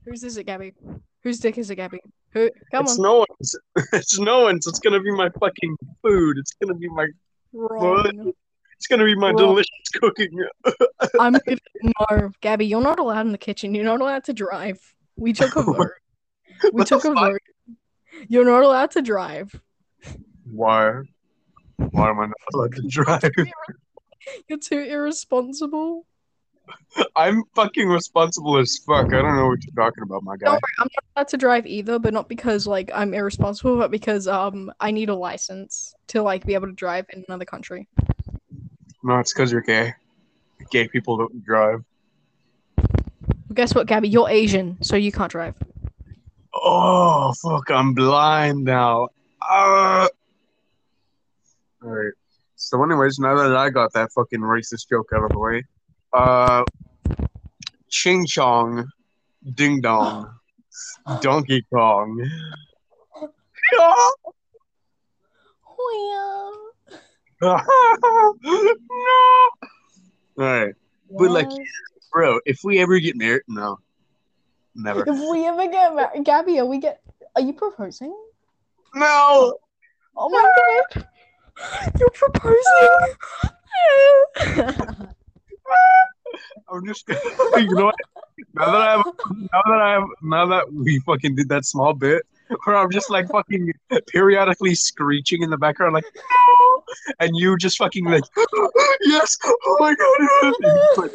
whose is it, Gabby? Whose dick is it, Gabby? Who? Come on? it's on. no one's *laughs* it's no one's. It's gonna be my fucking food. It's gonna be my Wrong. it's gonna be my Wrong. delicious cooking. *laughs* I'm gonna, no, Gabby. You're not allowed in the kitchen. You're not allowed to drive. We took a vote. *laughs* We took a vote. You're not allowed to drive. Why? Why am I not allowed to drive? *laughs* You're too irresponsible. I'm fucking responsible as fuck. I don't know what you're talking about, my guy. Worry, I'm not allowed to drive either, but not because like I'm irresponsible, but because um I need a license to like be able to drive in another country. No, it's because you're gay. Gay people don't drive. Well, guess what, Gabby? You're Asian, so you can't drive. Oh fuck! I'm blind now. Uh... All right. So, anyways, now that I got that fucking racist joke out of the way, uh, Ching Chong, Ding Dong, *gasps* Donkey Kong. *laughs* *laughs* no. All right, But, like, bro. If we ever get married, no, never. if we ever get married, Gabby, are we get? Are you proposing? No. Oh my god, *laughs* you're proposing! *laughs* I'm just gonna, *laughs* you know what? Now that I have, now that I have, now that we fucking did that small bit where I'm just like fucking periodically screeching in the background, like, "No!" and you just fucking like, *gasps* yes, oh my god.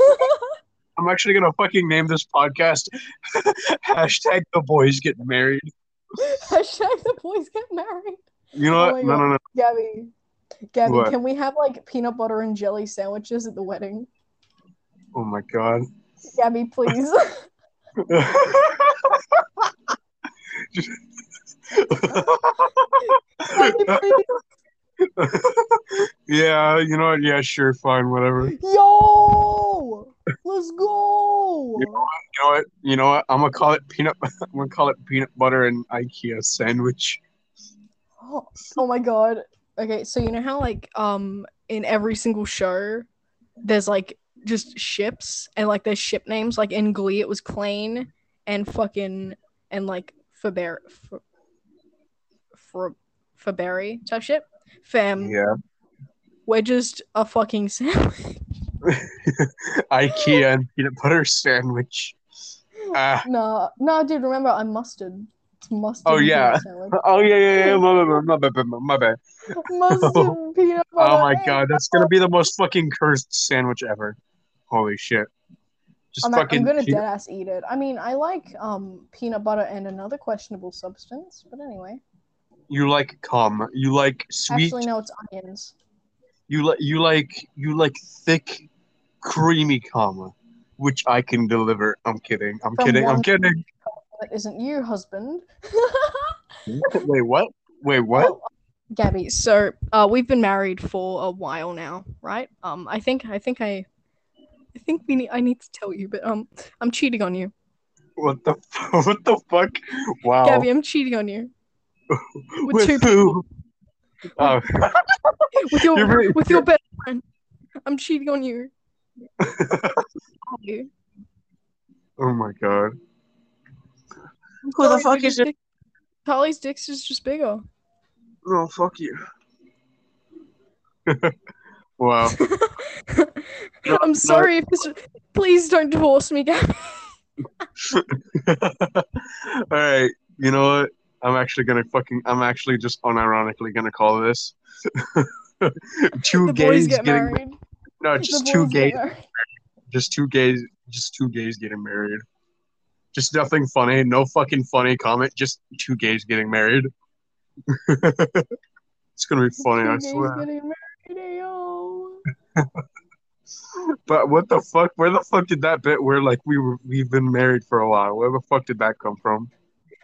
Yes." I'm actually gonna fucking name this podcast *laughs* hashtag the boys get married. Hashtag the boys get married. You know Oh what? no, no, no. Gabby, Gabby, What? can we have like peanut butter and jelly sandwiches at the wedding? Oh my god. Gabby, please. *laughs* Gabby, please. *laughs* *laughs* yeah, you know what? Yeah, sure, fine, whatever. Yo, let's go. You know what? You know what? I'm gonna call it peanut. *laughs* I'm gonna call it peanut butter and IKEA sandwich. Oh, oh my god. Okay, so you know how like um in every single show there's like just ships and like there's ship names like in Glee it was Klaine and fucking and like Faber for for Faberry type ship. Fam, Yeah, we're just a fucking sandwich. *laughs* IKEA and peanut butter sandwich. Ah. Nah, nah, dude. Remember, I'm mustard. It's mustard. Oh, yeah. Oh yeah, yeah, yeah. My bad, my bad, my bad. Mustard and *laughs* peanut butter. Oh my god, that's gonna be the most fucking cursed sandwich ever. Holy shit! Just I'm, fucking. I'm gonna peanut- dead ass eat it. I mean, I like um peanut butter and another questionable substance, but anyway. You like cum. You like sweet. Actually, no, it's onions. You like you like you like thick, creamy cum, which I can deliver. I'm kidding. I'm From kidding. I'm kidding. That isn't you, husband. Wait, what? Wait, what? Gabby, so uh, we've been married for a while now, right? Um, I think I think I, I think we need I need to tell you, but um, I'm cheating on you, What the *laughs* what the fuck? Wow. Gabby. I'm cheating on you *laughs* with, With two who? people, Oh, *laughs* with your really- with your best friend. I'm cheating on you. You. *laughs* oh my god. Who the fuck dick is it? big- Charlie's dick's is just bigger. Oh fuck you. wow. I'm sorry if this. Please don't divorce me, Gabby. All right. You know what? I'm actually gonna fucking. I'm actually just unironically gonna call this. *laughs* two the gays get getting married. no, just two gays, just two gays, just two gays getting married. Just nothing funny, no fucking funny comment. Just two gays getting married. *laughs* it's gonna be funny, I swear. married. *laughs* But what the fuck? Where the fuck did that bit where like we were we've been married for a while? Where the fuck did that come from?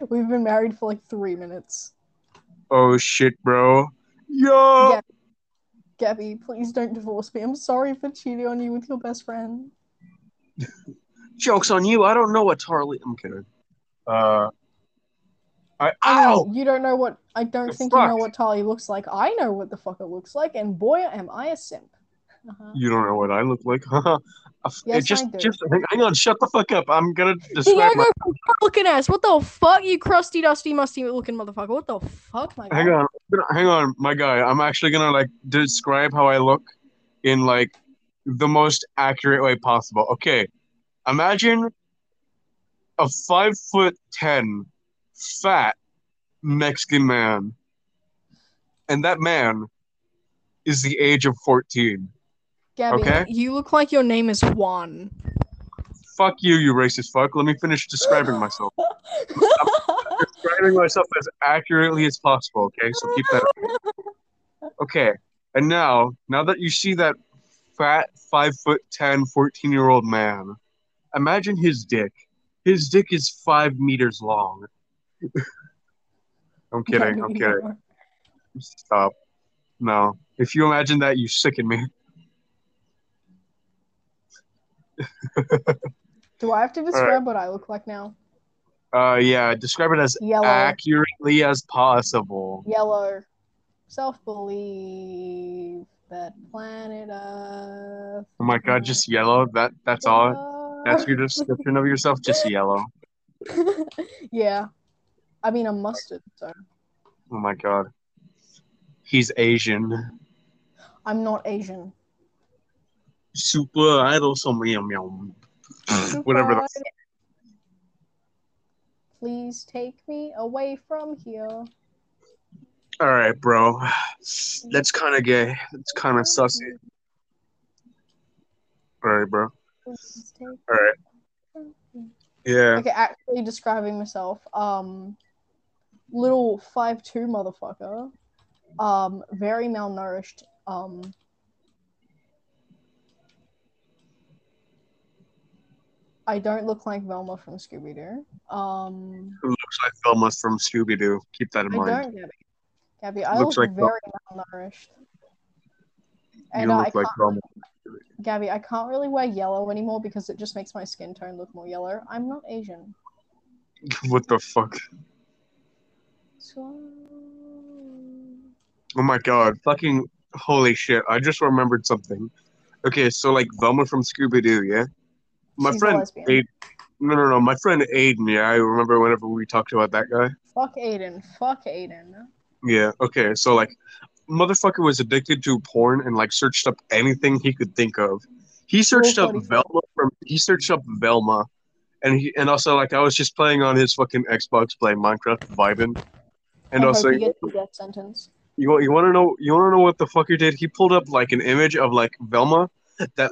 We've been married for like three minutes. Oh shit, bro. Yo. Yeah. Gabby, please don't divorce me. I'm sorry for cheating on you with your best friend. *laughs* Joke's on you. I don't know what Tali. I'm kidding. Uh, I I ow. mean, you don't know what. I don't The think you know what Tali looks like. I know what the fuck it looks like, and boy, am I a simp. Uh-huh. You don't know what I look like, haha. *laughs* *laughs* Yes, just, just hang, hang on. Shut the fuck up. I'm gonna *laughs* describe my. looking ass. What the fuck, you crusty, dusty, musty looking motherfucker? What the fuck, my Hang guy? on, hang on, my guy. I'm actually gonna like describe how I look in like the most accurate way possible. Okay, imagine a five foot ten fat Mexican man, and that man is the age of fourteen. Gabby, okay. you look like your name is Juan. Fuck you, you racist fuck. Let me finish describing myself. *laughs* Describing myself as accurately as possible. Okay, so keep that. in mind. Okay, and now, now that you see that fat five foot ten, 14 year old man, imagine his dick. His dick is five meters long. *laughs* I'm kidding. I'm kidding. Stop. No. If you imagine that, you sicken me. Do I have to describe what I look like now? Uh, yeah. Describe it as Yellow. accurately as possible. Yellow. Self believe that planet Earth. Oh my god, just yellow. That that's all. That's your description of yourself. Just yellow. *laughs* yeah. I mean, I'm mustard, so Oh my god. He's Asian. I'm not Asian. Super idol some yum yum. Whatever the Please take me away from here. All right, bro. That's kind of gay. That's kind of sussy. All right, bro. All right. Yeah. Okay, actually describing myself. Um, little five two motherfucker. Um, very malnourished. Um, I don't look like Velma from Scooby Doo. Um, Who looks like Velma from Scooby Doo? Keep that in I mind. don't, Gabby. Gabby, I Looks look like very malnourished. You And uh, I like Velma. Gabby, I can't really wear yellow anymore because it just makes my skin tone look more yellow. I'm not Asian. *laughs* What the fuck? So... Oh my god. Fucking holy shit. I just remembered something. Okay, so like Velma from Scooby Doo, yeah? My She's friend. Aiden. No, no, no. My friend Aiden, yeah. I remember whenever we talked about that guy. Fuck Aiden. Fuck Aiden. Yeah, okay. So like motherfucker was addicted to porn and like searched up anything he could think of. He searched up Velma from he searched up Velma and he and also like I was just playing on his fucking Xbox playing Minecraft vibing. And I also You get death sentence. you want you want to know you want to know what the fuck he did? He pulled up like an image of like Velma that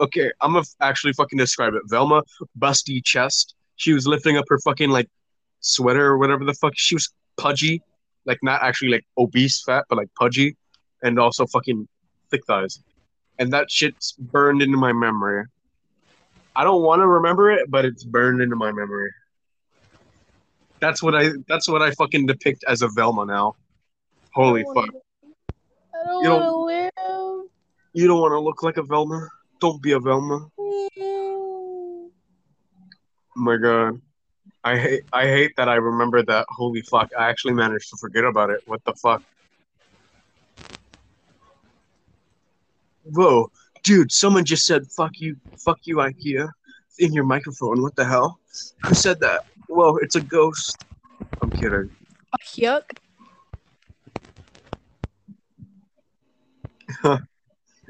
Okay, I'm gonna actually fucking describe it. Velma busty chest. She was lifting up her fucking like sweater or whatever the fuck. She was pudgy, like not actually like obese fat, but like pudgy, and also fucking thick thighs. And that shit's burned into my memory. I don't want to remember it, but it's burned into my memory. That's what I. That's what I fucking depict as a Velma now. Holy I fuck! wanna- I don't want to live. You don't want to look like a Velma. Don't be a Velma. Oh my god. I hate I hate that I remember that. Holy fuck. I actually managed to forget about it. What the fuck? Whoa. Dude, someone just said fuck you fuck you IKEA in your microphone. What the hell? Who said that? Whoa, it's a ghost. I'm kidding. Yuck. *laughs*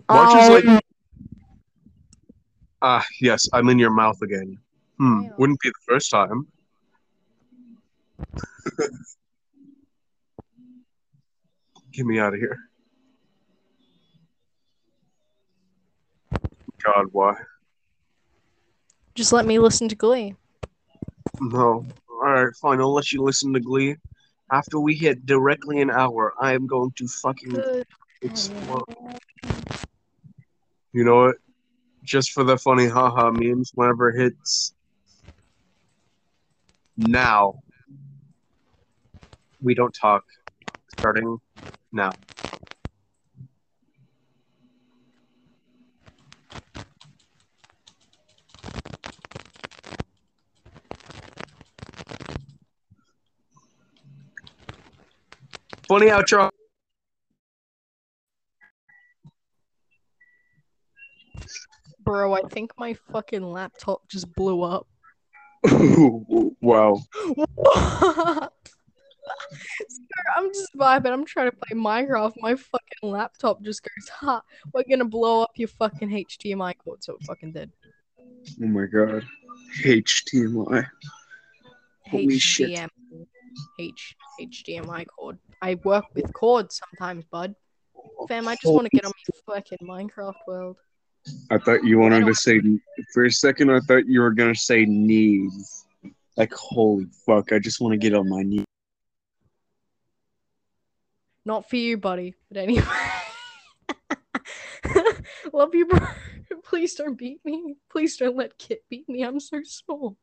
March is like Um, Ah, yes, I'm in your mouth again. Hmm, wouldn't be the first time. *laughs* Get me out of here. God, why? Just let me listen to Glee. No. Alright, fine, I'll let you listen to Glee. After we hit directly an hour, I am going to fucking explode. You know what? just for the funny haha memes whenever it hits now. We don't talk starting now. Funny outro. Bro, I think my fucking laptop just blew up. *laughs* wow. Sir, I'm just vibing. I'm trying to play Minecraft. My fucking laptop just goes, ha, we're gonna blow up your fucking HDMI cord. Oh, so it fucking did. Oh my god. HDMI. Holy shit. H HDMI cord. I work with cords sometimes, bud. Fam, I just want to get on my fucking Minecraft world. I thought you wanted to say for a second. I thought you were gonna say knees. Like holy fuck! I just want to get on my knees. Not for you, buddy. But anyway. *laughs* Love you, bro. *laughs* Please don't beat me. Please don't let Kit beat me. I'm so small.